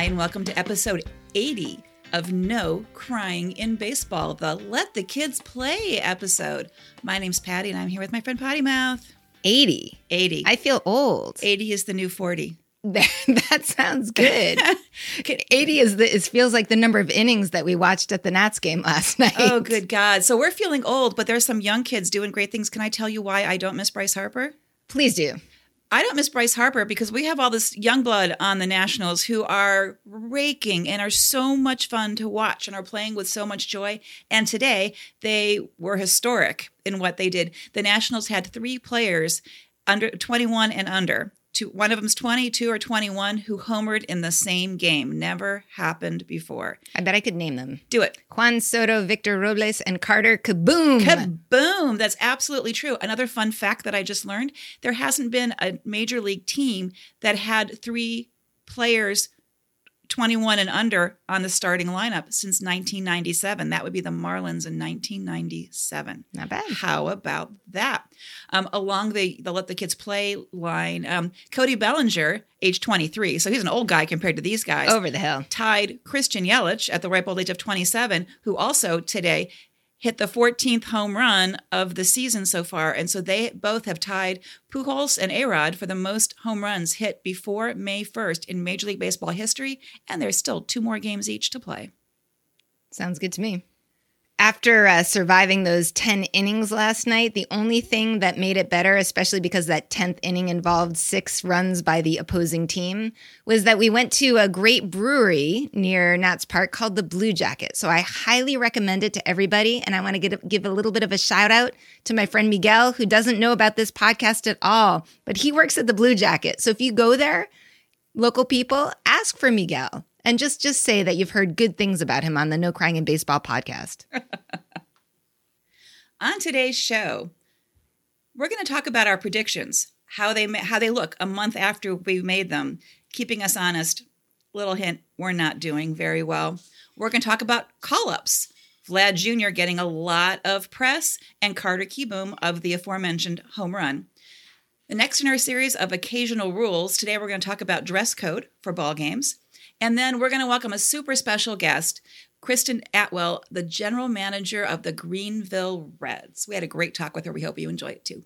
Hi, and welcome to episode 80 of No Crying in Baseball, the Let the Kids Play episode. My name's Patty, and I'm here with my friend Potty Mouth. 80. 80. I feel old. 80 is the new 40. that sounds good. 80 is the it feels like the number of innings that we watched at the Nats game last night. Oh, good God. So we're feeling old, but there's some young kids doing great things. Can I tell you why I don't miss Bryce Harper? Please do. I don't miss Bryce Harper because we have all this young blood on the Nationals who are raking and are so much fun to watch and are playing with so much joy. And today they were historic in what they did. The Nationals had three players under 21 and under. Two, one of them's 22 or 21 who homered in the same game. Never happened before. I bet I could name them. Do it. Juan Soto, Victor Robles, and Carter Kieboom. Kaboom. That's absolutely true. Another fun fact that I just learned there hasn't been a major league team that had three players 21 and under on the starting lineup since 1997. That would be the Marlins in 1997. Not bad. How about that? Um, along the, the Let the Kids Play line, um, Cody Bellinger, age 23, so he's an old guy compared to these guys. Over the hill. Tied Christian Yelich at the ripe old age of 27, who also today hit the 14th home run of the season so far. And so they both have tied Pujols and Arod for the most home runs hit before May 1st in Major League Baseball history. And there's still two more games each to play. Sounds good to me. After uh, surviving those 10 innings last night, the only thing that made it better, especially because that 10th inning involved six runs by the opposing team, was that we went to a great brewery near Nats Park called the Blue Jacket. So I highly recommend it to everybody. And I want to give a little bit of a shout out to my friend Miguel, who doesn't know about this podcast at all, but he works at the Blue Jacket. So if you go there, local people, ask for Miguel and just just say that you've heard good things about him on the No Crying in Baseball podcast. on today's show, we're going to talk about our predictions, how they how they look a month after we made them, keeping us honest. Little hint, we're not doing very well. We're going to talk about call-ups. Vlad Jr. getting a lot of press and Carter Kieboom of the aforementioned home run. The next in our series of occasional rules, today we're going to talk about dress code for ball games. And then we're going to welcome a super special guest, Kristen Atwell, the general manager of the Greenville Reds. We had a great talk with her. We hope you enjoy it too.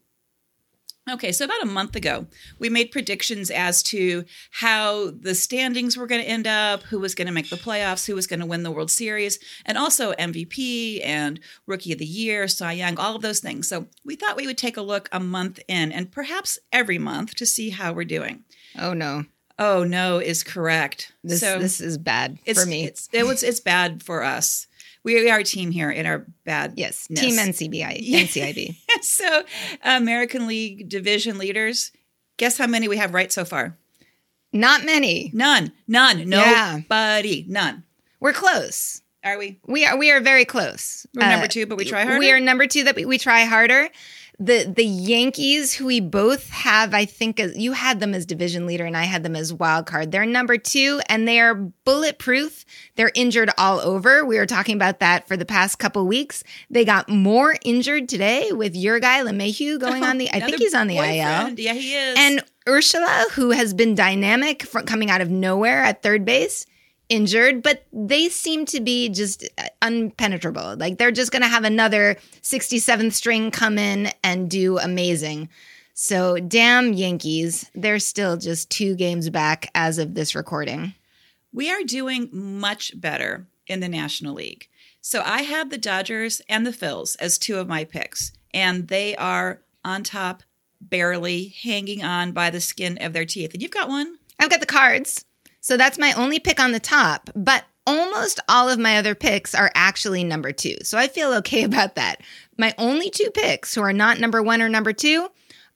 Okay, so about a month ago, we made predictions as to how the standings were going to end up, who was going to make the playoffs, who was going to win the World Series, and also MVP and Rookie of the Year, Cy Young, all of those things. So we thought we would take a look a month in and perhaps every month to see how we're doing. Oh, no. Oh no is correct. This so this is bad for me. It's it was it's bad for us. We are a team here in our bad. Yes, team NCBI NCIB. so American League division leaders. Guess how many we have right so far? Not many. None. None. Nobody. Yeah. None. We're close. Are we? We are. We are very close. We're uh, number two, but we try harder. We are number two, that we, we try harder the the Yankees, who we both have, I think you had them as division leader and I had them as wild card. They're number two and they are bulletproof. They're injured all over. We were talking about that for the past couple weeks. They got more injured today with your guy LeMahieu going oh, on the. I think he's on the boyfriend. IL. Yeah, he is. And Urshela, who has been dynamic from coming out of nowhere at third base injured, but they seem to be just uh, unpenetrable. Like they're just going to have another 67th string come in and do amazing. So, damn Yankees, they're still just two games back as of this recording. We are doing much better in the National League. So, I have the Dodgers and the Phils as two of my picks, and they are on top, barely hanging on by the skin of their teeth. And you've got one? I've got the cards. So that's my only pick on the top, but almost all of my other picks are actually number two. So I feel okay about that. My only two picks who are not number one or number two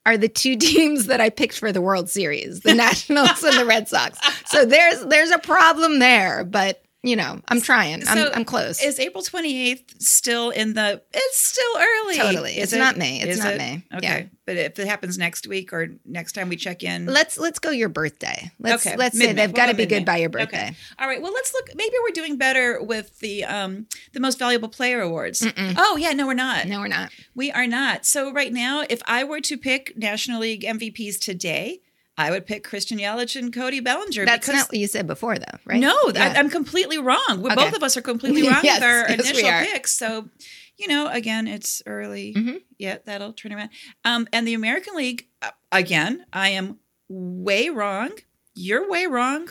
are the two teams that I picked for the World Series, the Nationals and the Red Sox. So there's there's a problem there, but you know, I'm trying. So I'm, I'm close. Is April 28th still in the? It's still early. Totally. Is it's it? not May. It's is not it? May. Okay. Yeah. But if it happens next week or next time we check in, let's let's go your birthday. Let's okay. let's mid-May. say they've got to be mid-May. good by your birthday. Okay. All right. Well, let's look. Maybe we're doing better with the um the most valuable player awards. Mm-mm. Oh yeah, no, we're not. No, we're not. We are not. So right now, if I were to pick National League MVPs today, I would pick Christian Yelich and Cody Bellinger. That's because not what you said before, though, right? No, Yeah. I, am completely wrong. We, Okay. Both of us are completely wrong Yes, with our yes, initial picks. So, you know, again, it's early. Mhm. Yeah, that'll turn around. Um, and the American League, uh, again, I am way wrong. You're way wrong.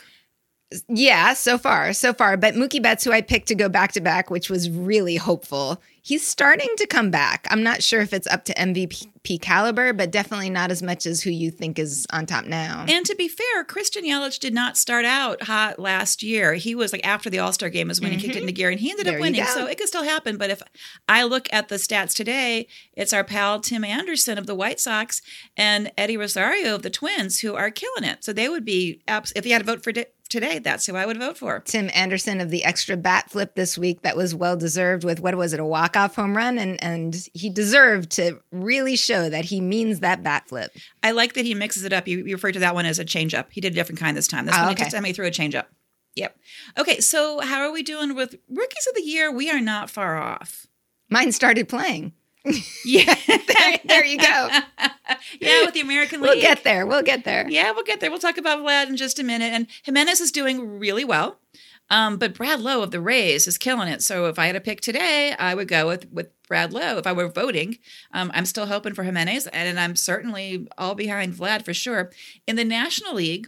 Yeah, so far, so far. But Mookie Betts, who I picked to go back to back, which was really hopeful, he's starting to come back. I'm not sure if it's up to MVP caliber, but definitely not as much as who you think is on top now. And to be fair, Christian Yelich did not start out hot last year. He was like after the All Star game is when he kicked it into gear, and he ended Mm-hmm. There up winning. So it could still happen. But if I look at the stats today, it's our pal Tim Anderson of the White Sox and Eddie Rosario of the Twins who are killing it. So they would be abs- if you had to vote for di- today, that's who I would vote for. Tim Anderson of the extra bat flip this week that was well deserved with what was it a walk off home run and and he deserved to really show that he means that bat flip. I like that he mixes it up. You, you referred to that one as a change up. He did a different kind this time. This Oh, one okay. he just threw a change up. Yep. Okay, so how are we doing with rookies of the year? We are not far off. Mine started playing. Yeah. There, there you go. yeah, with the American League. We'll get there. We'll get there. Yeah, we'll get there. We'll talk about Vlad in just a minute. And Jimenez is doing really well. Um, but Brad Lowe of the Rays is killing it. So if I had to pick today, I would go with with Brad Lowe. If I were voting, um, I'm still hoping for Jimenez, and I'm certainly all behind Vlad for sure. In the National League,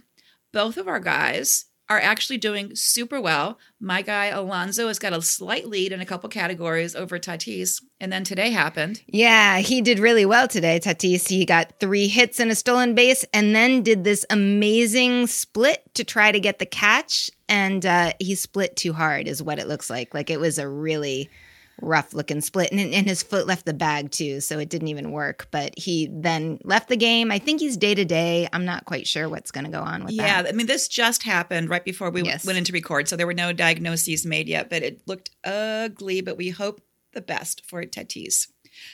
both of our guys are actually doing super well. My guy Alonso has got a slight lead in a couple categories over Tatis, and then today happened. Yeah, he did really well today, Tatis. He got three hits and a stolen base and then did this amazing split to try to get the catch. And uh, he split too hard, is what it looks like. Like it was a really rough looking split. And, and his foot left the bag too, so it didn't even work. But he then left the game. I think he's day to day. I'm not quite sure what's going to go on with that. Yeah, that. I mean, this just happened right before we Yes. went into record, so there were no diagnoses made yet, but it looked ugly. But we hope the best for Tatis.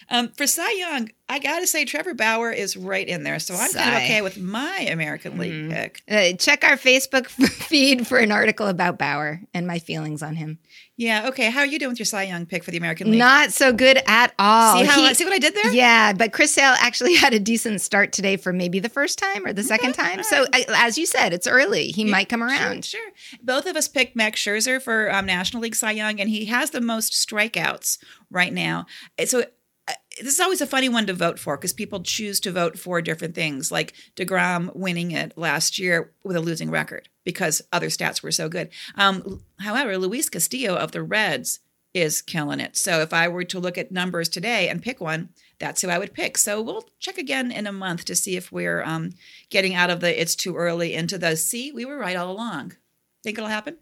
Um, for Cy Young, I gotta say Trevor Bauer is right in there, so I'm kind of okay with my American League Mhm. pick. Uh, check our Facebook feed for an article about Bauer and my feelings on him. Yeah, okay. How are you doing with your Cy Young pick for the American League? Not so good at all. see how He- see what I did there? Yeah, but Chris Sale actually had a decent start today for maybe the first time or the second time. So, I, as you said, it's early. He might come around. Sure, sure. Both of us picked Max Scherzer for um, National League Cy Young, and he has the most strikeouts right now. So uh, this is always a funny one to vote for because people choose to vote for different things, like Degrom winning it last year with a losing record because other stats were so good. Um, however, Luis Castillo of the Reds is killing it. So if I were to look at numbers today and pick one, that's who I would pick. So we'll check again in a month to see if we're um, getting out of the it's too early into the see, we were right all along. Think it'll happen?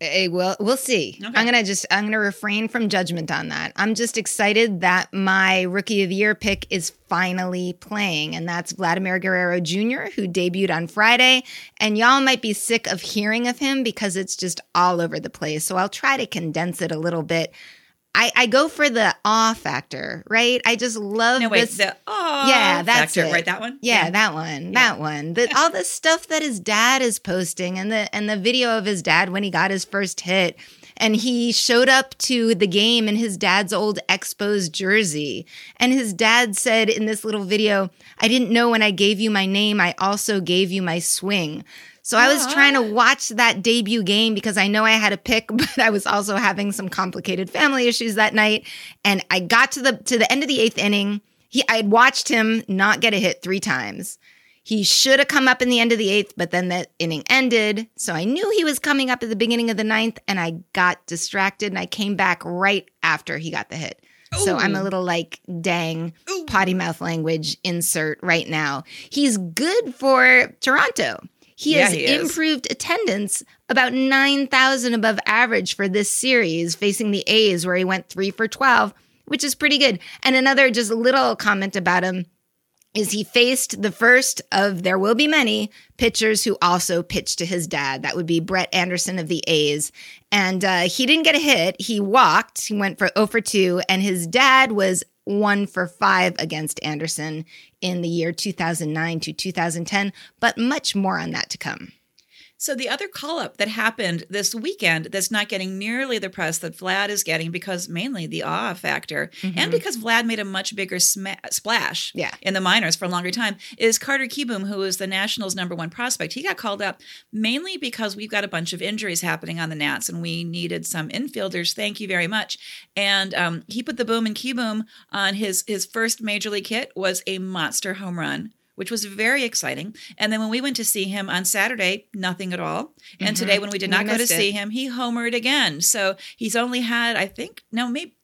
Eh, well, we'll see. Okay. I'm gonna just I'm gonna refrain from judgment on that. I'm just excited that my rookie of the year pick is finally playing, and that's Vladimir Guerrero Jr., who debuted on Friday. And y'all might be sick of hearing of him because it's just all over the place. So I'll try to condense it a little bit. I, I go for the awe factor, right? I just love No, wait, this. the oh Yeah, that's factor, it. right? That one? Yeah, that one. That one. The, all the stuff that his dad is posting and the and the video of his dad when he got his first hit and he showed up to the game in his dad's old Expos jersey and his dad said in this little video, "I didn't know when I gave you my name, I also gave you my swing." So I was trying to watch that debut game because I know I had a pick, but I was also having some complicated family issues that night. And I got to the to the end of the eighth inning. He I had watched him not get a hit three times. He should have come up in the end of the eighth, but then the inning ended. So I knew he was coming up at the beginning of the ninth, and I got distracted and I came back right after he got the hit. So I'm a little like, dang, Ooh. potty mouth language insert right now. He's good for Toronto. He Yeah, has he improved attendance about 9,000 above average for this series, facing the A's, where he went three for 12, which is pretty good. And another just little comment about him is he faced the first of there will be many pitchers who also pitched to his dad. That would be Brett Anderson of the A's. And uh, he didn't get a hit. He walked. He went for 0 for 2. And his dad was 1 for 5 against Anderson in the year 2009 to 2010. But much more on that to come. So the other call up that happened this weekend that's not getting nearly the press that Vlad is getting because mainly the awe factor and because Vlad made a much bigger sma- splash Yeah. in the minors for a longer time is Carter Kieboom, who is the Nationals' number one prospect. He got called up mainly because we've got a bunch of injuries happening on the Nats and we needed some infielders. Thank you very much. And um, he put the boom and Kieboom on his his first major league hit was a monster home run which was very exciting. And then when we went to see him on Saturday, nothing at all. And mm-hmm. today, when we did We not go to it. see him, he homered again. So he's only had, I think, no, maybe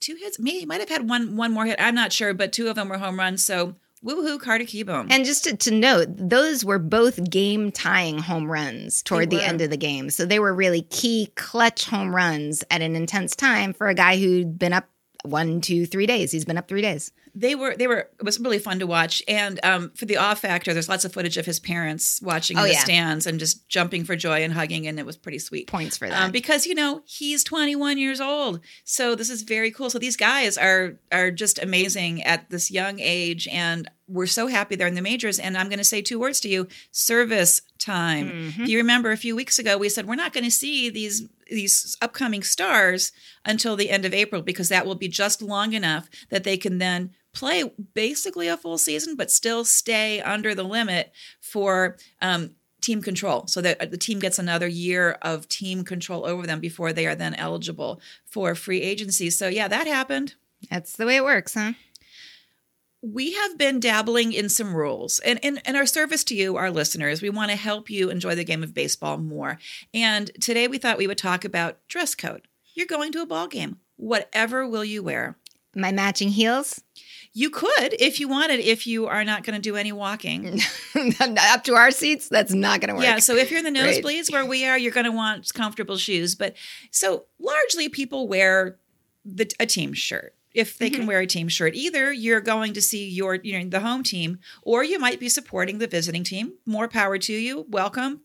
two hits. Maybe he might have had one one more hit. I'm not sure, but two of them were home runs. So woohoo, Carter Kieboom. And just to, to note, those were both game tying home runs toward the end of the game. So they were really key clutch home runs at an intense time for a guy who'd been up one, two, three days. He's been up three days. They were they were it was really fun to watch and um, for the awe factor there's lots of footage of his parents watching in Oh, the yeah. stands and just jumping for joy and hugging and it was pretty sweet Points for that. um, because you know he's 21 years old so this is very cool so these guys are are just amazing at this young age and we're so happy they're in the majors and i'm going to say two words to you service time Mm-hmm. you remember a few weeks ago we said we're not going to see these these upcoming stars until the end of april because that will be just long enough that they can then play basically a full season but still stay under the limit for um, team control so that the team gets another year of team control over them before they are then eligible for free agency. So yeah that happened. That's the way it works, huh? we have been dabbling in some rules and in, in our service to you our listeners we want to help you enjoy the game of baseball more. And today we thought we would talk about dress code. You're going to a ball game. Whatever will you wear? My matching heels you could if you wanted if you are not going to do any walking. Up to our seats. That's not going to work. yeah so if you're in the nosebleeds where we are you're going to want comfortable shoes but so largely people wear the, a team shirt. If they can mm-hmm. wear a team shirt either you're going to see your you know the home team or you might be supporting the visiting team. More power to you. Welcome.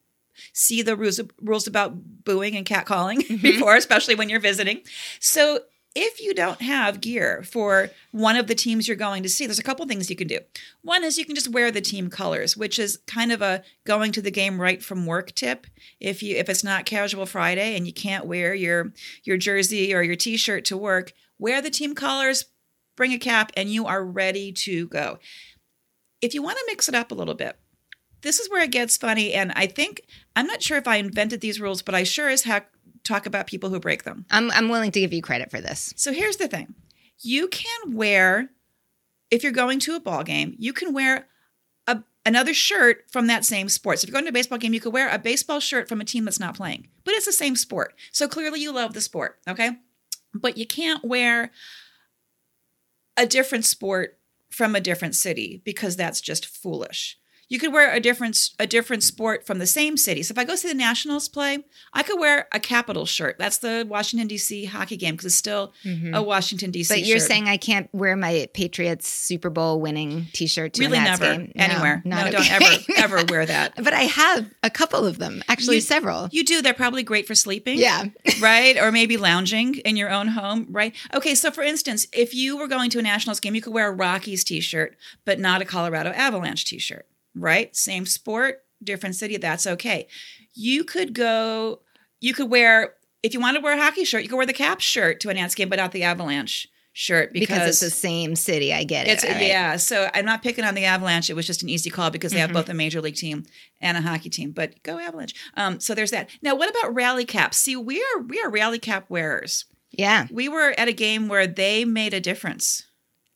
See the rules rules about booing and catcalling mm-hmm. before especially when you're visiting. So if you don't have gear for one of the teams you're going to see, there's a couple things you can do. One is you can just wear the team colors, which is kind of a going to the game right from work tip. If you if it's not casual Friday and you can't wear your your jersey or your t-shirt to work, wear the team colors, bring a cap and you are ready to go. If you want to mix it up a little bit, this is where it gets funny and I think I'm not sure if I invented these rules, but I sure as heck talk about people who break them. I'm, I'm willing to give you credit for this. So here's the thing. You can wear if you're going to a ball game, you can wear a, another shirt from that same sport. So if you're going to a baseball game, you could wear a baseball shirt from a team that's not playing. But it's the same sport. So clearly you love the sport, okay? But you can't wear a different sport from a different city because that's just foolish. You could wear a different a different sport from the same city. So if I go see the Nationals play, I could wear a Capitals shirt. That's the Washington D.C. hockey game because it's still mm-hmm. a Washington D.C. But you're shirt. saying I can't wear my Patriots Super Bowl winning T-shirt to really never game? anywhere. No, not don't ever ever wear that. But I have a couple of them, actually You- several. You do. They're probably great for sleeping. Yeah. right? Or maybe lounging in your own home, right? Okay, so for instance, if you were going to a Nationals game, you could wear a Rockies t shirt, but not a Colorado Avalanche t shirt, right? Same sport, different city, that's okay. You could go, you could wear, if you want to wear a hockey shirt, you could wear the Caps shirt to a Nats game, but not the Avalanche shirt because, it's the same city. I get it. right. yeah. So I'm not picking on the Avalanche. It was just an easy call because they have Mm-hmm. both a major league team and a hockey team. But go Avalanche. Um, so there's that. Now, what about rally caps? See, we are we are rally cap wearers. Yeah. We were at a game where they made a difference.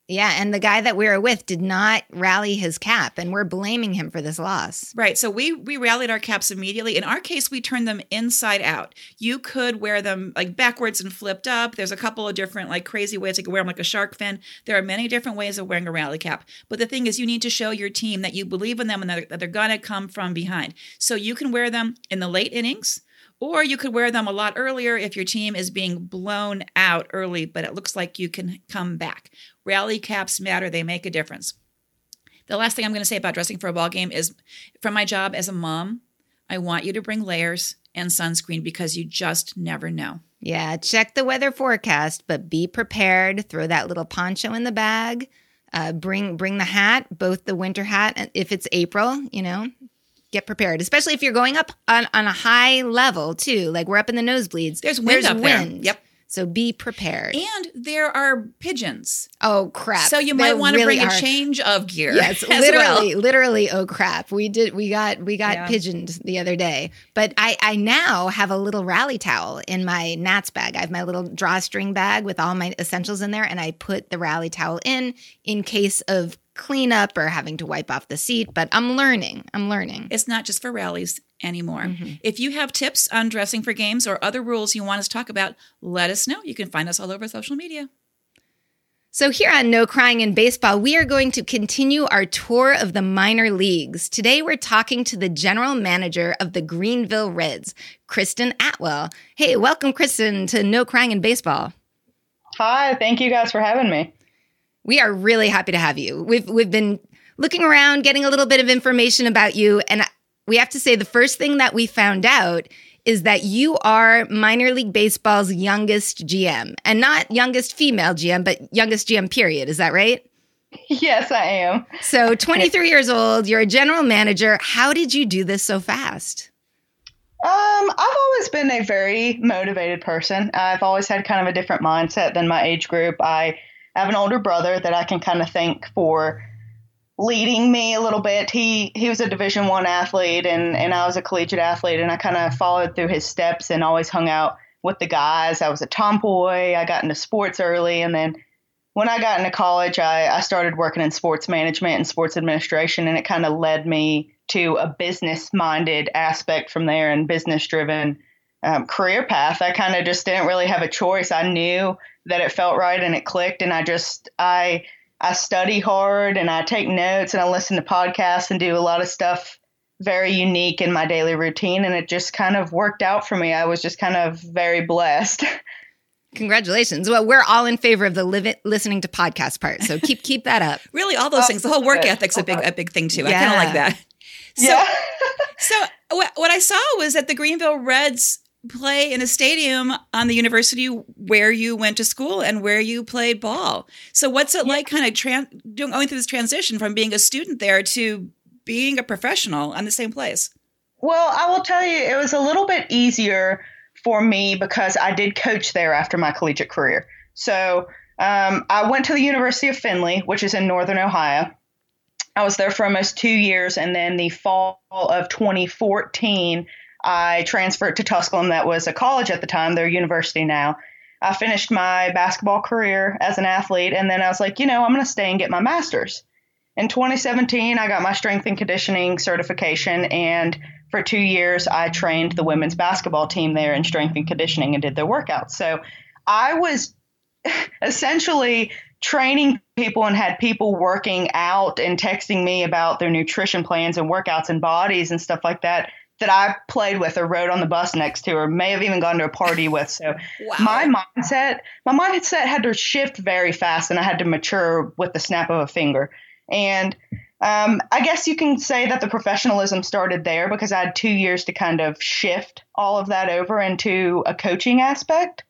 Yeah. And the guy that we were with did not rally his cap, and we're blaming him for this loss. Right. So we we rallied our caps immediately. In our case, we turned them inside out. You could wear them like backwards and flipped up. There's a couple of different like crazy ways you can wear them like a shark fin. There are many different ways of wearing a rally cap. But the thing is you need to show your team that you believe in them and that that they're to come from behind. So you can wear them in the late innings. Or you could wear them a lot earlier if your team is being blown out early, but it looks like you can come back. Rally caps matter, they make a difference. The last thing I'm going to say about dressing for a ball game is from my job as a mom, I want you to bring layers and sunscreen because you just never know. Yeah. Check the weather forecast, but be prepared. Throw that little poncho in the bag. Uh, bring bring the hat, both the winter hat, if it's April, you know, get prepared, especially if you're going up on, on a high level too. Like we're up in the nosebleeds. There's wind up there. Yep. So be prepared. And there are pigeons. Oh crap! So you might There want to really bring are. a change of gear. Yes, literally, well. literally. Oh crap! We did. We got. We got Yeah. pigeoned the other day. But I, I now have a little rally towel in my Nats bag. I have my little drawstring bag with all my essentials in there, and I put the rally towel in in case of cleanup or having to wipe off the seat. But I'm learning. I'm learning. It's not just for rallies anymore. Mm-hmm. If you have tips on dressing for games or other rules you want us to talk about, let us know. You can find us all over social media. So, here on No Crying in Baseball, we are going to continue our tour of the minor leagues. Today, we're talking to the general manager of the Greenville Reds, Kristen Atwell. Hey, welcome, Kristen, to No Crying in Baseball. Hi, thank you guys for having me. We are really happy to have you. We've we've been looking around, getting a little bit of information about you, and we have to say the first thing that we found out is that you are minor league baseball's youngest GM, and not youngest female GM, but youngest GM. Period. Is that right? Yes, I am. So, 23 years old, you're a general manager. How did you do this so fast? Um, I've always been a very motivated person. I've always had kind of a different mindset than my age group. I have an older brother that I can kind of thank for leading me a little bit. He he was a Division One athlete, and and I was a collegiate athlete, and I kind of followed through his steps and always hung out with the guys. I was a tomboy. I got into sports early, and then when I got into college, I, I started working in sports management and sports administration, and it kind of led me to a business minded aspect from there and business driven um, career path. I kind of just didn't really have a choice. I knew that it felt right and it clicked, and I just I I study hard and I take notes and I listen to podcasts and do a lot of stuff very unique in my daily routine, and it just kind of worked out for me. I was just kind of very blessed. Congratulations. Well, we're all in favor of the live listening to podcast part. So keep keep that up. Really, all those things. The whole work good. ethic's a big a big thing too. I kind of like that. So, yeah. so what, what I saw was that the Greenville Reds play in a stadium on the university where you went to school and where you played ball. So what's it like kind of tran- doing going through this transition from being a student there to being a professional on the same place? Well, I will tell you, it was a little bit easier for me because I did coach there after my collegiate career. So um, I went to the University of Findlay, which is in Northern Ohio. I was there for almost two years, and then the fall of 2014, I transferred to Tusculum. That was a college at the time; they're university now. I finished my basketball career as an athlete, and then I was like, you know, I'm going to stay and get my master's. In 2017, I got my strength and conditioning certification, and for two years, I trained the women's basketball team there in strength and conditioning and did their workouts. So I was essentially training people and had people working out and texting me about their nutrition plans and workouts and bodies and stuff like that that I played with or rode on the bus next to or may have even gone to a party with. So Wow. my mindset my mindset had to shift very fast and i had to mature with the snap of a finger and um, i guess you can say that the professionalism started there because i had two years to kind of shift all of that over into a coaching aspect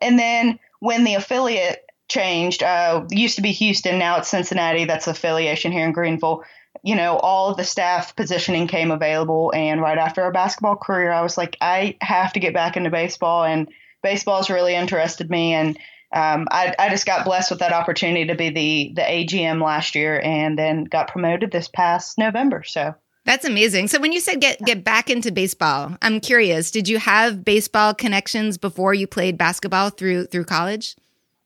and then when the affiliate changed uh, used to be houston now it's cincinnati that's affiliation here in greenville you know, all of the staff positioning came available. And right after our basketball career, I was like, I have to get back into baseball. And baseball's really interested me. And um, I, I just got blessed with that opportunity to be the, the AGM last year and then got promoted this past November. So, That's amazing. So when you said get get back into baseball, I'm curious, did you have baseball connections before you played basketball through through college?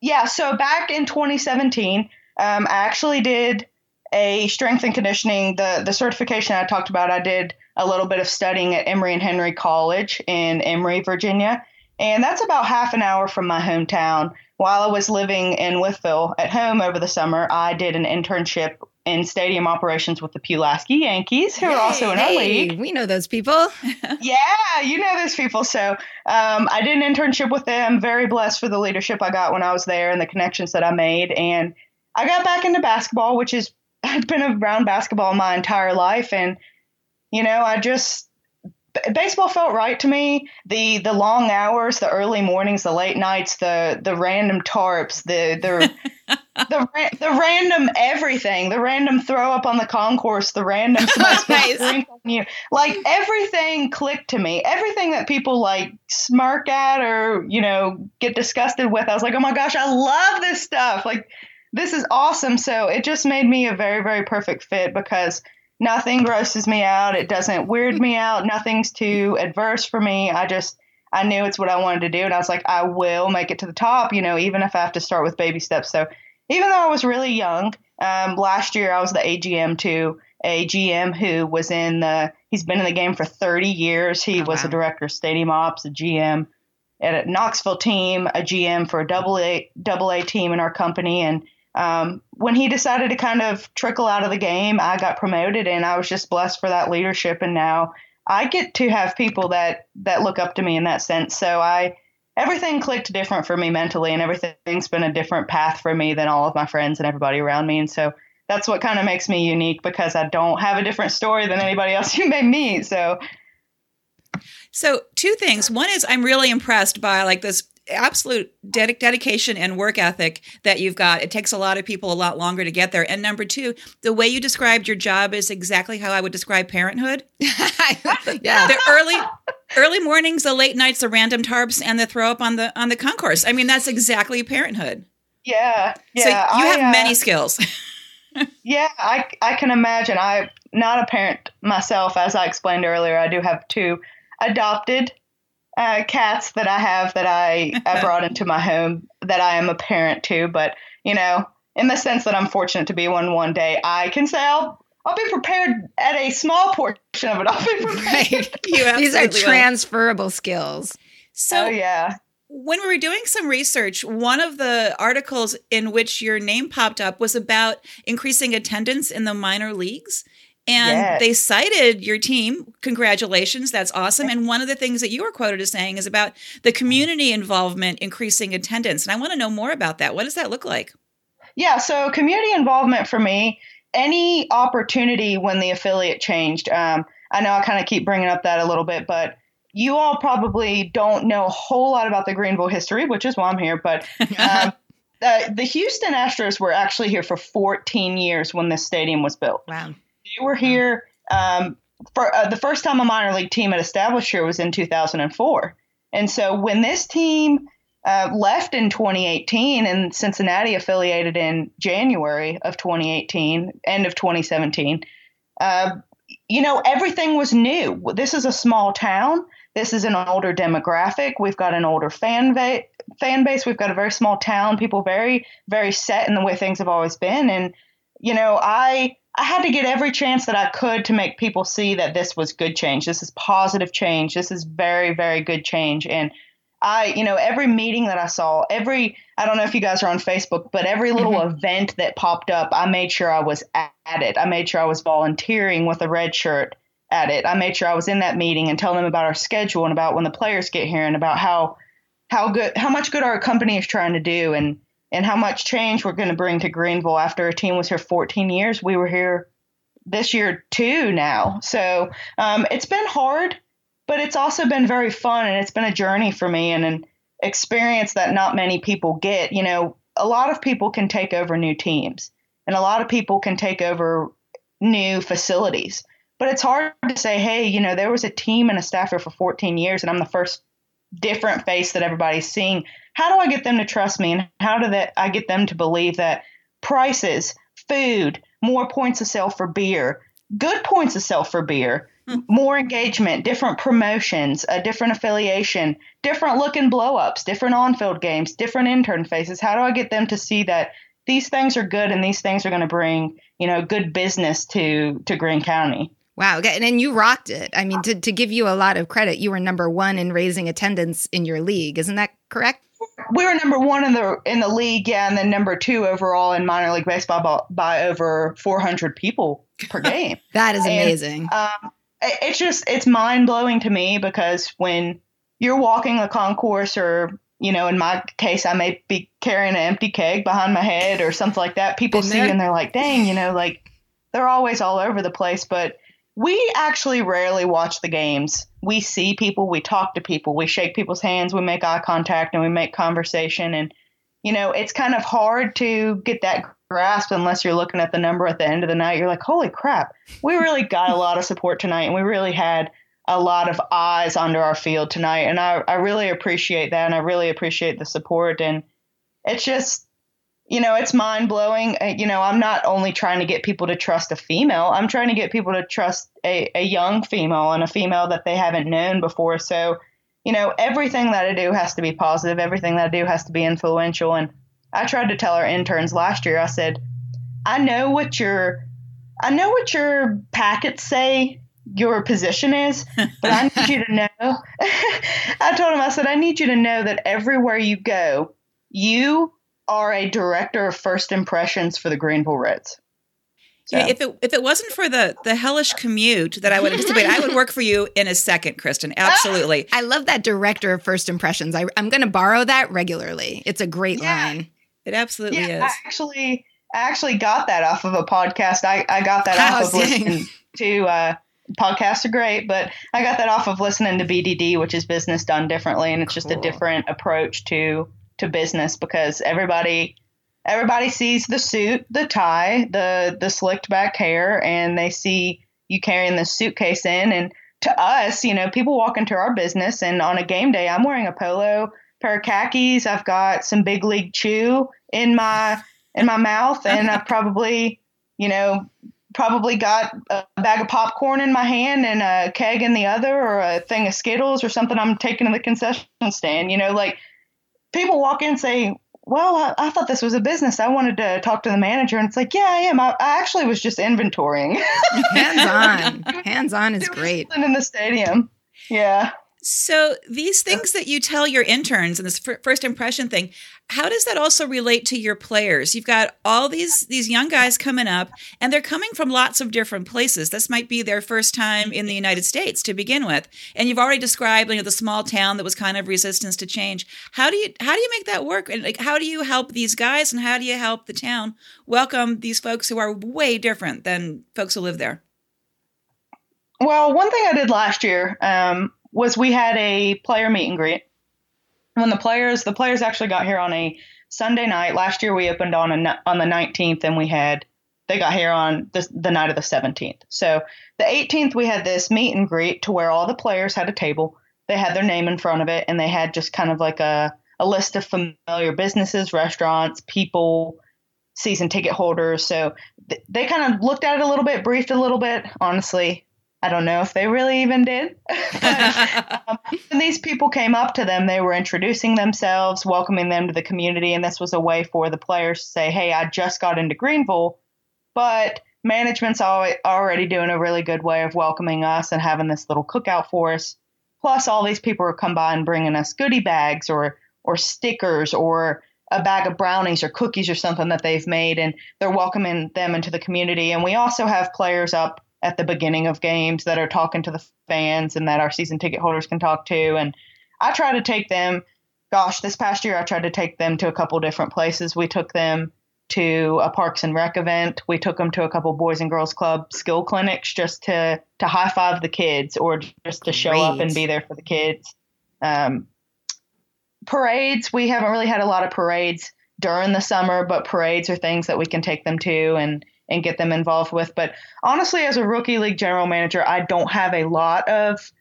Yeah, so back in 2017, um, I actually did a strength and conditioning. The the certification I talked about, I did a little bit of studying at Emory and Henry College in Emory, Virginia, and that's about half an hour from my hometown. While I was living in Wytheville at home over the summer, I did an internship in stadium operations with the Pulaski Yankees, who are also in our Hey, league we know those people. yeah, you know those people. So um, I did an internship with them. Very blessed for the leadership I got when I was there and the connections that I made. And I got back into basketball, which is I've been around basketball my entire life, and you know I just baseball felt right to me. The the long hours, the early mornings, the late nights, the the random tarps, the the the, the random everything, the random throw up on the concourse, the random nice. drink on you, like everything clicked to me. Everything that people like smirk at or you know get disgusted with, I was like, oh my gosh, I love this stuff. Like this is awesome. So it just made me a very very perfect fit because nothing grosses me out. It doesn't weird me out. Nothing's too adverse for me. I just I knew it's what I wanted to do, and I was like, I will make it to the top. You know, even if I have to start with baby steps. So even though I was really young, um, last year I was the AGM to a GM who was in the. He's been in the game for 30 years. He oh, was wow. a director of stadium ops, a GM at a Knoxville team, a GM for a double A double A team in our company, and um, when he decided to kind of trickle out of the game, I got promoted, and I was just blessed for that leadership. And now I get to have people that that look up to me in that sense. So I everything clicked different for me mentally, and everything's been a different path for me than all of my friends and everybody around me. And so that's what kind of makes me unique because I don't have a different story than anybody else you may meet. So. So, two things. One is I'm really impressed by like this absolute ded- dedication and work ethic that you've got. It takes a lot of people a lot longer to get there. And number two, the way you described your job is exactly how I would describe parenthood. yeah, the early early mornings, the late nights, the random tarps, and the throw up on the on the concourse. I mean, that's exactly parenthood. Yeah, yeah. So you have uh, many skills. yeah, I I can imagine. I'm not a parent myself, as I explained earlier. I do have two adopted uh, cats that I have that I, I brought into my home that I am a parent to. But, you know, in the sense that I'm fortunate to be one one day, I can say I'll I'll be prepared at a small portion of it. I'll be prepared. Right. These are transferable will. skills. So oh, yeah. When we were doing some research, one of the articles in which your name popped up was about increasing attendance in the minor leagues. And yes. they cited your team. Congratulations. That's awesome. And one of the things that you were quoted as saying is about the community involvement increasing attendance. And I want to know more about that. What does that look like? Yeah. So, community involvement for me, any opportunity when the affiliate changed, um, I know I kind of keep bringing up that a little bit, but you all probably don't know a whole lot about the Greenville history, which is why I'm here. But um, uh, the Houston Astros were actually here for 14 years when this stadium was built. Wow. You were here um, for uh, the first time a minor league team had established here was in 2004. And so when this team uh, left in 2018 and Cincinnati affiliated in January of 2018, end of 2017, uh, you know, everything was new. This is a small town. This is an older demographic. We've got an older fan, va- fan base. We've got a very small town. People very, very set in the way things have always been. And, you know, I I had to get every chance that I could to make people see that this was good change. This is positive change. This is very, very good change. And I, you know, every meeting that I saw, every, I don't know if you guys are on Facebook, but every little mm-hmm. event that popped up, I made sure I was at it. I made sure I was volunteering with a red shirt at it. I made sure I was in that meeting and telling them about our schedule and about when the players get here and about how, how good, how much good our company is trying to do. And, and how much change we're going to bring to Greenville after a team was here 14 years. We were here this year too now. So um, it's been hard, but it's also been very fun and it's been a journey for me and an experience that not many people get. You know, a lot of people can take over new teams and a lot of people can take over new facilities. But it's hard to say, hey, you know, there was a team and a staffer for 14 years and I'm the first different face that everybody's seeing how do I get them to trust me and how do that I get them to believe that prices, food, more points of sale for beer, good points of sale for beer, hmm. more engagement, different promotions, a different affiliation, different looking blowups, different on-field games, different intern faces. How do I get them to see that these things are good and these things are going to bring, you know, good business to to Greene County? Wow. And you rocked it. I mean, to, to give you a lot of credit, you were number one in raising attendance in your league. Isn't that correct? We were number one in the in the league, yeah, and then number two overall in minor league baseball by, by over 400 people per game. that is amazing. And, um, it, it's just it's mind blowing to me because when you're walking a concourse, or you know, in my case, I may be carrying an empty keg behind my head or something like that. People see and they're like, "Dang," you know, like they're always all over the place, but we actually rarely watch the games. We see people, we talk to people, we shake people's hands, we make eye contact, and we make conversation. And, you know, it's kind of hard to get that grasp unless you're looking at the number at the end of the night. You're like, holy crap, we really got a lot of support tonight, and we really had a lot of eyes under our field tonight. And I, I really appreciate that, and I really appreciate the support. And it's just, you know, it's mind blowing. Uh, you know, I'm not only trying to get people to trust a female, I'm trying to get people to trust a, a young female and a female that they haven't known before. So, you know, everything that I do has to be positive, everything that I do has to be influential. And I tried to tell our interns last year, I said, I know what your I know what your packets say your position is, but I need you to know. I told him, I said, I need you to know that everywhere you go, you are a director of first impressions for the Greenville Reds. So. Yeah, if it if it wasn't for the the hellish commute that I would anticipate, I would work for you in a second, Kristen. Absolutely. I love that director of first impressions. I, am going to borrow that regularly. It's a great yeah. line. It absolutely yeah, is. I actually, I actually got that off of a podcast. I, I got that off of listening to uh, podcasts are great, but I got that off of listening to BDD, which is business done differently, and it's just a different approach to to business because everybody everybody sees the suit, the tie, the the slicked back hair, and they see you carrying this suitcase in. And to us, you know, people walk into our business, and on a game day, I'm wearing a polo pair of khakis. I've got some big league chew in my in my mouth, and I've probably, you know, probably got a bag of popcorn in my hand and a keg in the other, or a thing of Skittles or something I'm taking to the concession stand. You know, like people walk in and say, well, I, I, thought this was a business. I wanted to talk to the manager. And it's like, yeah, I am. I, I actually was just inventorying. Hands on. Hands on is great. In the stadium. Yeah. So these things that you tell your interns and this first impression thing, how does that also relate to your players? You've got all these these young guys coming up and they're coming from lots of different places. This might be their first time in the United States to begin with. And you've already described you know the small town that was kind of resistance to change. How do you how do you make that work? And like how do you help these guys and how do you help the town welcome these folks who are way different than folks who live there? Well, one thing I did last year, um, was we had a player meet and greet. When the players, the players actually got here on a Sunday night. Last year we opened on a, on the 19th, and we had they got here on the, the night of the 17th. So the 18th we had this meet and greet to where all the players had a table. They had their name in front of it, and they had just kind of like a a list of familiar businesses, restaurants, people, season ticket holders. So th- they kind of looked at it a little bit, briefed a little bit. Honestly, I don't know if they really even did. but, um, when these people came up to them, they were introducing themselves, welcoming them to the community, and this was a way for the players to say, "Hey, I just got into Greenville, but management's already doing a really good way of welcoming us and having this little cookout for us. Plus, all these people are come by and bringing us goodie bags or or stickers or a bag of brownies or cookies or something that they've made, and they're welcoming them into the community. And we also have players up at the beginning of games that are talking to the fans and that our season ticket holders can talk to. And I try to take them, gosh, this past year I tried to take them to a couple different places. We took them to a Parks and Rec event. We took them to a couple Boys and Girls Club skill clinics just to to high five the kids or just to show Great. up and be there for the kids. Um, parades, we haven't really had a lot of parades during the summer, but parades are things that we can take them to and and get them involved with. But honestly, as a rookie league general manager, I don't have a lot of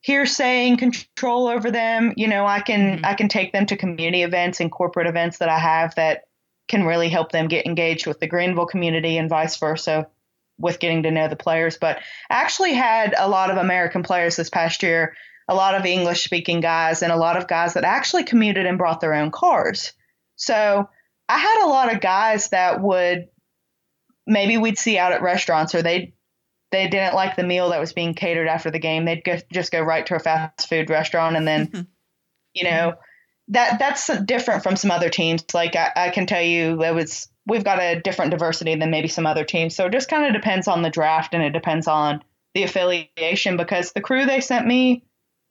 hearsay and control over them. You know, I can mm-hmm. I can take them to community events and corporate events that I have that can really help them get engaged with the Greenville community and vice versa with getting to know the players. But I actually had a lot of American players this past year, a lot of English speaking guys, and a lot of guys that actually commuted and brought their own cars. So I had a lot of guys that would maybe we'd see out at restaurants or they they didn't like the meal that was being catered after the game. They'd go, just go right to a fast food restaurant and then, you know, that that's different from some other teams. Like I, I can tell you, it was we've got a different diversity than maybe some other teams. So it just kind of depends on the draft and it depends on the affiliation because the crew they sent me,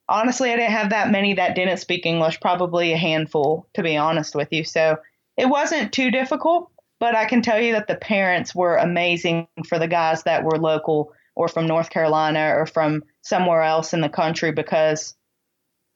honestly, I didn't have that many that didn't speak English. Probably a handful, to be honest with you. So it wasn't too difficult. But I can tell you that the parents were amazing for the guys that were local. or from North Carolina or from somewhere else in the country because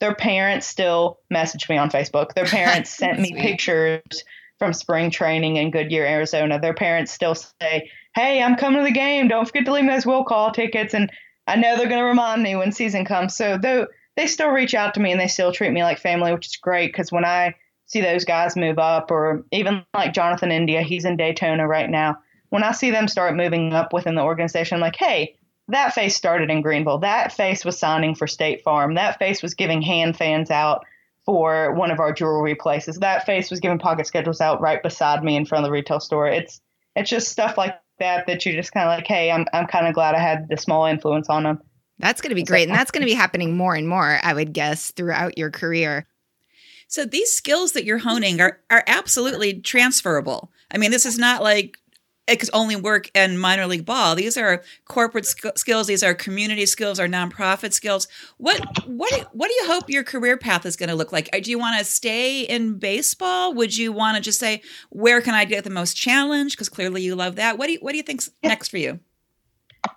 their parents still message me on Facebook. Their parents sent me pictures from spring training in Goodyear, Arizona. Their parents still say, Hey, I'm coming to the game. Don't forget to leave me those will call tickets. And I know they're going to remind me when season comes. So though they still reach out to me and they still treat me like family, which is great because when I see those guys move up, or even like Jonathan India, he's in Daytona right now. When I see them start moving up within the organization, I'm like, hey, that face started in Greeneville. That face was signing for State Farm. That face was giving hand fans out for one of our jewelry places. That face was giving pocket schedules out right beside me in front of the retail store. It's it's just stuff like that that you're just kind of like, hey, I'm I'm kind of glad I had the small influence on them. That's going to be great. And that's going to be happening more and more, I would guess, throughout your career. So these skills that you're honing are are absolutely transferable. I mean, this is not like it could only work in minor league ball. These are corporate sk- skills. These are community skills. Are nonprofit skills. What what do- what do you hope your career path is going to look like? Uh, Do you want to stay in baseball? Would you want to just say where can I get the most challenge? Because clearly you love that. What do you what do you think's next for you?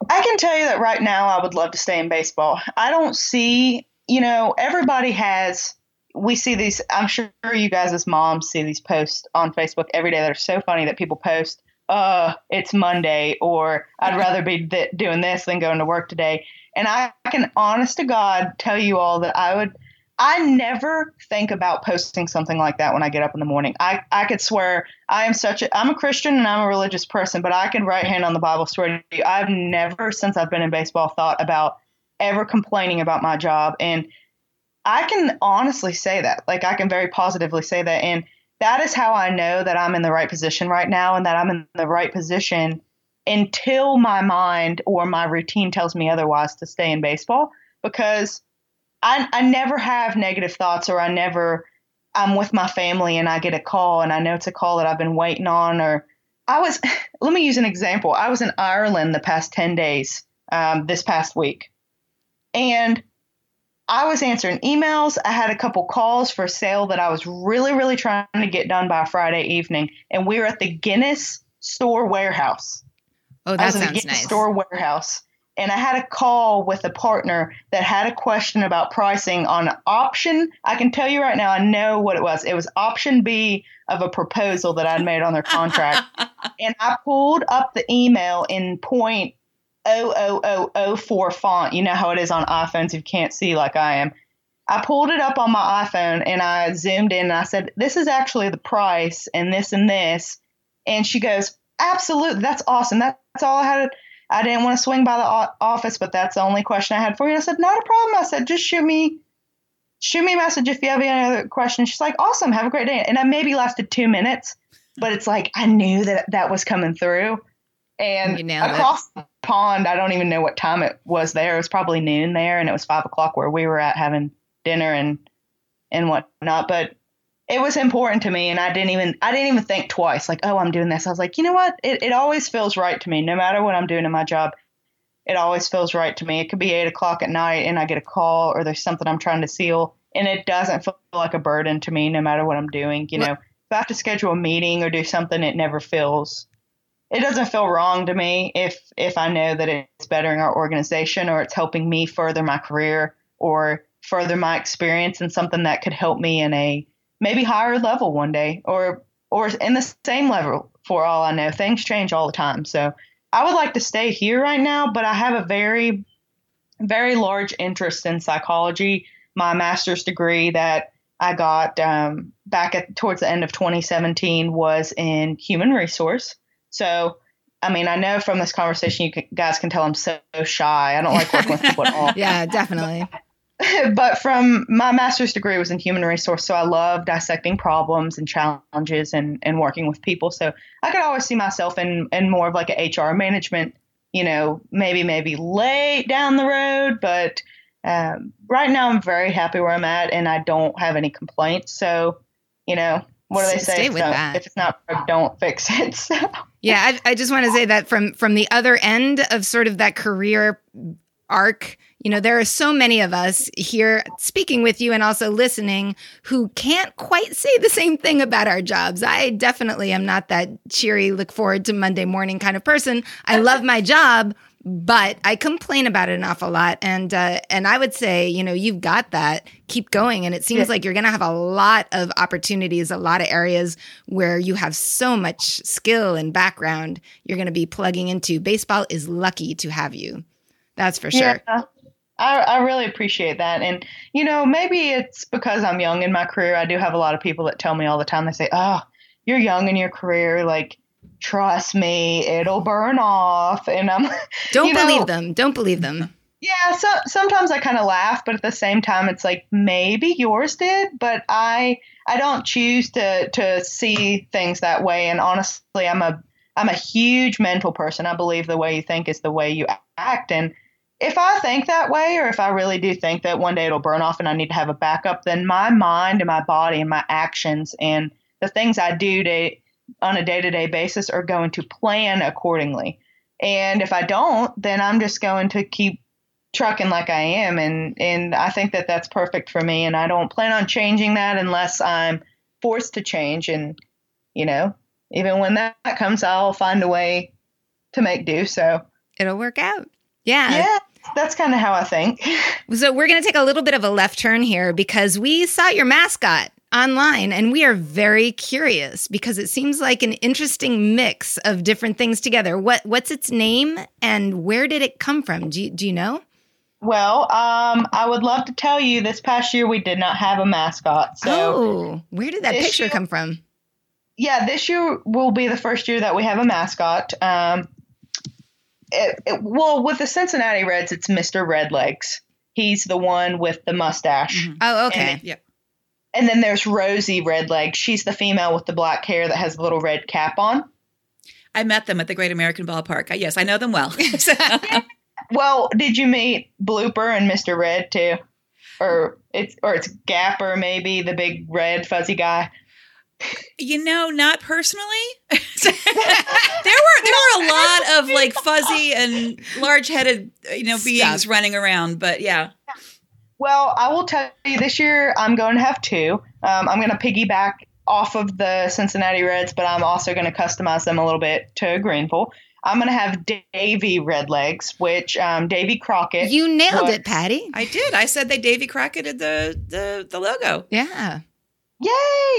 I can tell you that right now I would love to stay in baseball. I don't see, you know, everybody has we see these I'm sure you guys as moms see these posts on Facebook every day that are so funny that people post, uh, it's Monday or I'd rather be th- doing this than going to work today. And I can honest to God tell you all that I would I never think about posting something like that when I get up in the morning. I, I could swear I am such a I'm a Christian and I'm a religious person, but I can right hand on the Bible swear to you, I've never since I've been in baseball thought about ever complaining about my job. And I can honestly say that. Like I can very positively say that. And that is how I know that I'm in the right position right now and that I'm in the right position until my mind or my routine tells me otherwise to stay in baseball because I, I never have negative thoughts or I never I'm with my family and I get a call and I know it's a call that I've been waiting on or I was let me use an example. I was in Ireland the past 10 days um, this past week and I was answering emails. I had a couple calls for sale that I was really, really trying to get done by Friday evening. And we were at the Guinness store warehouse. Oh, I that was in the sounds Guinness nice. store warehouse. And I had a call with a partner that had a question about pricing on option. I can tell you right now, I know what it was. It was option B of a proposal that I'd made on their contract. and I pulled up the email in point oh oh oh oh four font. You know how it is on iPhones you can't see like I am. I pulled it up on my iPhone and I zoomed in and I said, This is actually the price and this and this. And she goes, Absolutely, that's awesome. That's all I had. I didn't want to swing by the office, but that's the only question I had for you. I said, Not a problem. I said, Just shoot me. Shoot me a message if you have any other questions. She's like, awesome, have a great day. And I maybe lasted two minutes, but it's like I knew that that was coming through. And nailed it. Pond, I don't even know what time it was there. It was probably noon there, and it was five o'clock where we were at having dinner and and whatnot. But it was important to me, and I didn't even I didn't even think twice. Like, oh, I'm doing this. I was like, you know what? It it always feels right to me, no matter what I'm doing in my job. It always feels right to me. It could be eight o'clock at night, and I get a call, or there's something I'm trying to seal, and it doesn't feel like a burden to me, no matter what I'm doing. You know, if I have to schedule a meeting or do something, it never feels it doesn't feel wrong to me if if I know that it's bettering our organization or it's helping me further my career or further my experience in something that could help me in a maybe higher level one day or or in the same level for all I know. Things change all the time. So I would like to stay here right now, but I have a very very large interest in psychology. My master's degree that I got um, back at towards the end of 2017 was in human resource. So, I mean, I know from this conversation, you guys can tell I'm so shy. I don't like working with people at all. Yeah, definitely. but from my master's degree was in human resource, so I love dissecting problems and challenges and, and working with people. So I could always see myself in, in more of like a HR management, you know, maybe maybe late down the road. But um, right now, I'm very happy where I'm at, and I don't have any complaints. So, you know, what do they say? stay If with that. If it's not broke, don't fix it. So. Yeah, I, I just want to say that from from the other end of sort of that career arc, you know, there are so many of us here speaking with you and also listening who can't quite say the same thing about our jobs. I definitely am not that cheery, look forward to Monday morning kind of person. I love my job, but I complain about it an awful lot. And uh, and I would say, you know, you've got that. Keep going. And it seems Yeah. like you're going to have a lot of opportunities, a lot of areas where you have so much skill and background. You're going to be plugging into. Baseball is lucky to have you. That's for sure. Yeah. I, I really appreciate that. And, you know, maybe it's because I'm young in my career. I do have a lot of people that tell me all the time, they say, oh, you're young in your career. Like, trust me, it'll burn off. And I'm, Don't you know- believe them. Don't believe them. yeah, so sometimes I kind of laugh, but at the same time, it's like maybe yours did, but I, I don't choose to, to see things that way. And honestly, I'm a, I'm a huge mental person. I believe the way you think is the way you act. And if I think that way, or if I really do think that one day it'll burn off and I need to have a backup, then my mind and my body and my actions and the things I do to, on a day to day basis are going to plan accordingly. And if I don't, then I'm just going to keep trucking like I am. And, and I think that that's perfect for me. And I don't plan on changing that unless I'm forced to change. And, you know, even when that comes, I'll find a way to make do. So, It'll work out. Yeah. yeah, that's kind of how I think. So we're going to take a little bit of a left turn here because we saw your mascot online and we are very curious because it seems like an interesting mix of different things together. What what's its name and where did it come from? Do you, do you know? Well, um, I would love to tell you this past year we did not have a mascot. So, oh, where did that this picture year- come from? yeah, this year will be the first year that we have a mascot. Um, it, it, well, with the Cincinnati Reds, it's Mr. Redlegs. He's the one with the mustache. Mhm. Oh, okay. And- Yeah. And then there's Rosie Redleg. She's the female with the black hair that has a little red cap on. I met them at the Great American Ballpark. Yes, I know them well. Well, did you meet Blooper and Mr. Red too? Or it's or it's Gapper maybe, the big red fuzzy guy. you know, not personally. there were there were a lot of like fuzzy and large-headed, you know, beings Stuff. running around. But yeah, Well, I will tell you this year I'm going to have two. Um, I'm going to piggyback off of the Cincinnati Reds, but I'm also going to customize them a little bit to Greeneville. I'm going to have Davy Redlegs, which um, Davy Crockett. You nailed What? it, Patty. I did. I said they Davy Crocketed the the the logo. Yeah. Yay,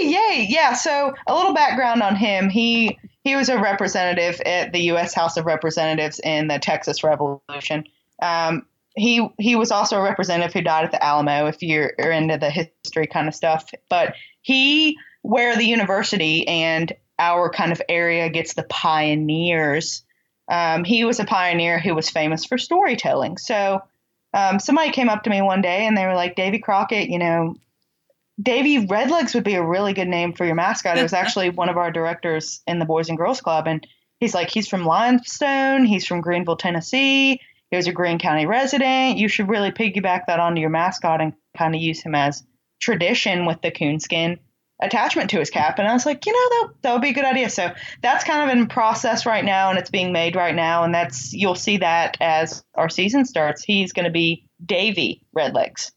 yay. Yeah, so a little background on him. He he was a representative at the US House of Representatives in the Texas Revolution. Um, he he was also a representative who died at the Alamo if you're into the history kind of stuff. But he where the university and our kind of area gets the pioneers. Um, he was a pioneer who was famous for storytelling. So um, somebody came up to me one day and they were like, Davy Crockett, you know, Davy Redlegs would be a really good name for your mascot. It was actually one of our directors in the Boys and Girls Club, and he's like, he's from Limestone, he's from Greeneville, Tennessee. He was a Greene County resident. You should really piggyback that onto your mascot and kind of use him as tradition with the coonskin attachment to his cap. And I was like, you know, that that would be a good idea. So that's kind of in process right now, and it's being made right now. And that's you'll see that as our season starts. He's going to be Davy Redlegs.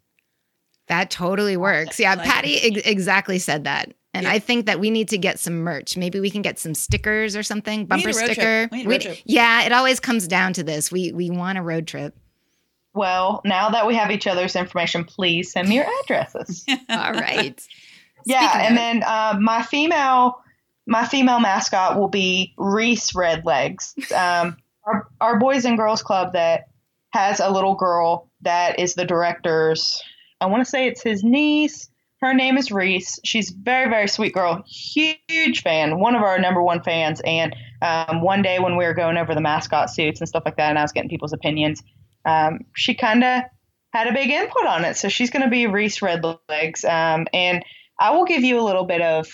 That totally works. Yeah, Patty ex- exactly said that. And Yeah. I think that we need to get some merch. Maybe we can get some stickers or something, bumper need a road trip. sticker. We need a road trip. Yeah, it always comes down to this. We we want a road trip. Well, now that we have each other's information, please send me your addresses. All right. yeah, Speaking and then uh, my female my female mascot will be Reese Redlegs. Um, our, our boys and girls club that has a little girl that is the director's. I want to say it's his niece. Her name is Reese. She's very very sweet girl. Huge fan. One of our number one fans. And um, one day when we were going over the mascot suits and stuff like that, and I was getting people's opinions, um, she kind of had a big input on it. So she's going to be Reese Redlegs. Um, and I will give you a little bit of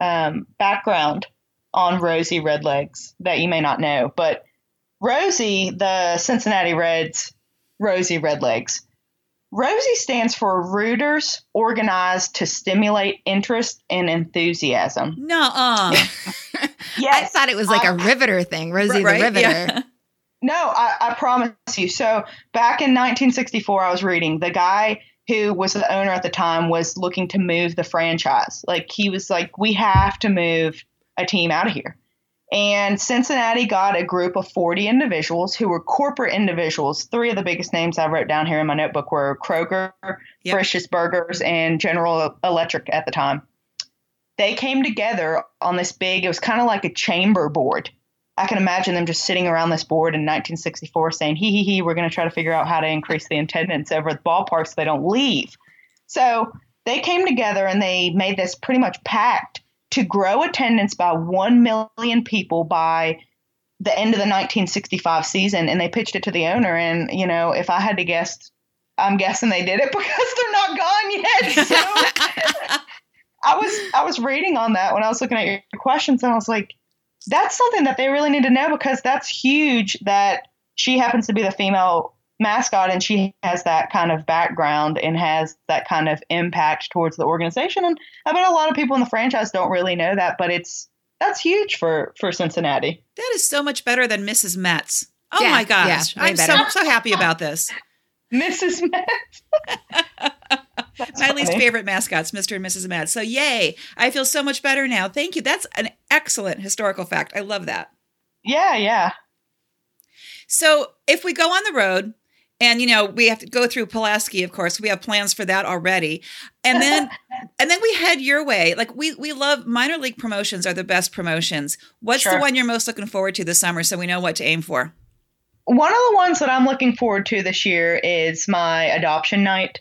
um, background on Rosie Redlegs that you may not know. But Rosie, the Cincinnati Reds, Rosie Redlegs. Rosie stands for Rooters Organized to Stimulate Interest and Enthusiasm. no, uh, I thought it was like a I- riveter thing, Rosie right? the Riveter. Yeah. No, I, I promise you. So back in 1964, I was reading the guy who was the owner at the time was looking to move the franchise. Like he was like, we have to move a team out of here. And Cincinnati got a group of 40 individuals who were corporate individuals. Three of the biggest names I wrote down here in my notebook were Kroger, yep. Frisch's Burgers, and General Electric at the time. They came together on this big, it was kind of like a chamber board. I can imagine them just sitting around this board in 1964 saying, hee hee hee, we're going to try to figure out how to increase the attendance over the ballpark so they don't leave. So they came together and they made this pretty much pact to grow attendance by 1 million people by the end of the 1965 season and they pitched it to the owner and you know if i had to guess i'm guessing they did it because they're not gone yet so i was i was reading on that when i was looking at your questions and i was like that's something that they really need to know because that's huge that she happens to be the female mascot and she has that kind of background and has that kind of impact towards the organization. And i bet a lot of people in the franchise don't really know that but it's that's huge for for cincinnati. That is so much better than mrs Mets. Oh yeah, my gosh. yeah, i'm so, so happy about this. Mrs Mets. My funny. least favorite mascots mr and mrs Mets. So yay. I feel so much better now. Thank you. That's an excellent historical fact. I love that. Yeah yeah. So if we go on the road and you know we have to go through Pulaski, of course. We have plans for that already, and then and then we head your way. Like we we love minor league promotions are the best promotions. What's sure. the one you're most looking forward to this summer, so we know what to aim for? One of the ones that I'm looking forward to this year is my adoption night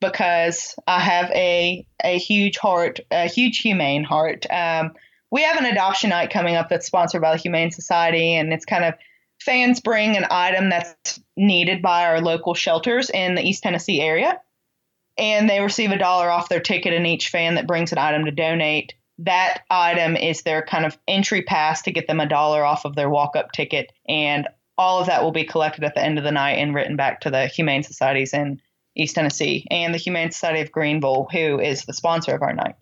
because I have a a huge heart, a huge humane heart. Um, we have an adoption night coming up that's sponsored by the Humane Society, and it's kind of fans bring an item that's needed by our local shelters in the East Tennessee area, and they receive a dollar off their ticket in each fan that brings an item to donate. That item is their kind of entry pass to get them a dollar off of their walk up ticket, and all of that will be collected at the end of the night and written back to the Humane Societies in East Tennessee and the Humane Society of Greeneville, who is the sponsor of our night.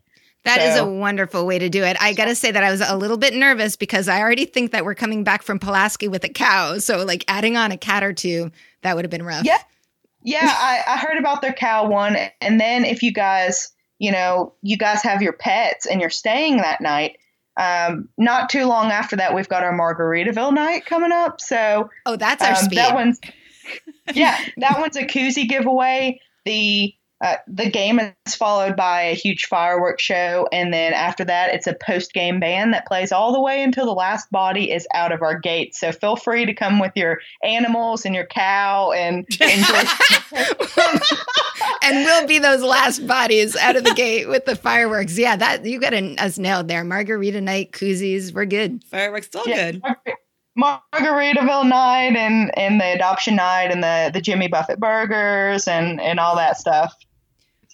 That so. is a wonderful way to do it. I got to say that I was a little bit nervous because I already think that we're coming back from Pulaski with a cow. So, like, adding on a cat or two, that would have been rough. Yeah. Yeah. I, I heard about their cow one. And then if you guys, you know, you guys have your pets and you're staying that night, um, not too long after that, we've got our Margaritaville night coming up. So, oh, that's our um, speed. That one's, yeah, that one's a koozie giveaway. The uh, the game is followed by a huge fireworks show, and then after that, it's a post game band that plays all the way until the last body is out of our gate. So feel free to come with your animals and your cow and enjoy. and we'll be those last bodies out of the gate with the fireworks. Yeah, that you got us nailed there. Margarita night, koozies, we're good. Fireworks, still yeah. good. Margaritaville night and, and the adoption night and the, the Jimmy Buffett burgers and, and all that stuff.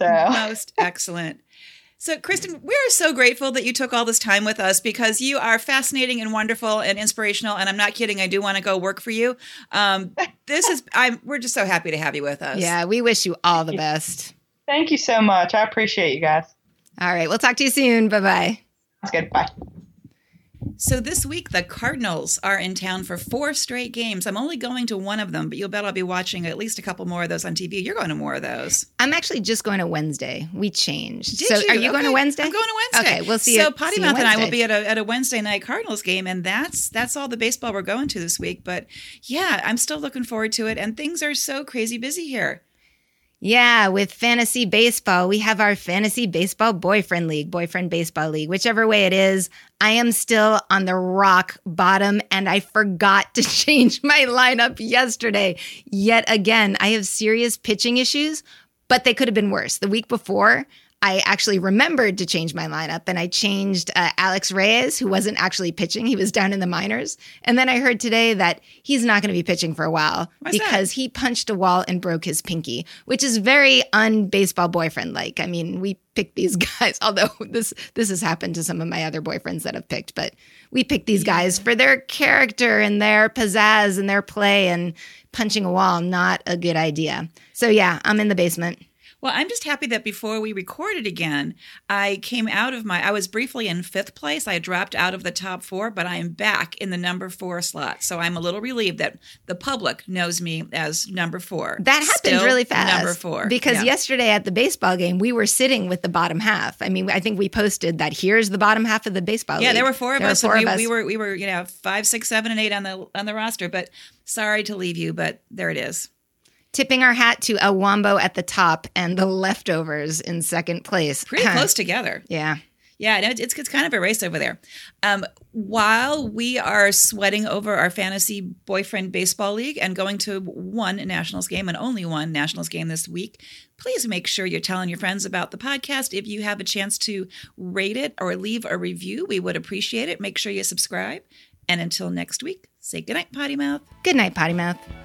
So most excellent. So, Kristen, we're so grateful that you took all this time with us because you are fascinating and wonderful and inspirational. And I'm not kidding; I do want to go work for you. Um, this is I'm. We're just so happy to have you with us. Yeah, we wish you all the best. Thank you so much. I appreciate you guys. All right, we'll talk to you soon. Bye bye. That's good. Bye. So this week, the Cardinals are in town for four straight games. I'm only going to one of them, but you'll bet I'll be watching at least a couple more of those on TV. You're going to more of those. I'm actually just going to Wednesday. We changed. Did so you? are you okay. going to Wednesday? I'm going to Wednesday. Okay, we'll see. So you, Potty Mouth and I will be at a, at a Wednesday night Cardinals game, and that's that's all the baseball we're going to this week. But yeah, I'm still looking forward to it. And things are so crazy busy here. Yeah, with fantasy baseball, we have our fantasy baseball boyfriend league, boyfriend baseball league, whichever way it is. I am still on the rock bottom and I forgot to change my lineup yesterday. Yet again, I have serious pitching issues, but they could have been worse. The week before, I actually remembered to change my lineup and I changed uh, Alex Reyes, who wasn't actually pitching. He was down in the minors. And then I heard today that he's not going to be pitching for a while Why's because that? he punched a wall and broke his pinky, which is very unbaseball boyfriend like. I mean, we pick these guys, although this this has happened to some of my other boyfriends that have picked, but we pick these guys for their character and their pizzazz and their play and punching a wall, not a good idea. So yeah, I'm in the basement. Well, I'm just happy that before we recorded again, I came out of my, I was briefly in fifth place. I dropped out of the top four, but I am back in the number four slot. So I'm a little relieved that the public knows me as number four. That happened Still really fast. Number four. Because Yeah. yesterday at the baseball game, we were sitting with the bottom half. I mean, I think we posted that here's the bottom half of the baseball Yeah, league. there were four of There were us. four and of we, us. we were we were you know five, six, seven, and eight on the on the roster. But sorry to leave you, but there it is. Tipping our hat to El Wombo at the top and the leftovers in second place. Pretty close together. Yeah. Yeah, no, it's it's kind of a race over there. Um, while we are sweating over our fantasy boyfriend baseball league and going to one Nationals game and only one Nationals game this week, please make sure you're telling your friends about the podcast. If you have a chance to rate it or leave a review, we would appreciate it. Make sure you subscribe. And until next week, say goodnight, potty mouth. Good night, Potty Mouth.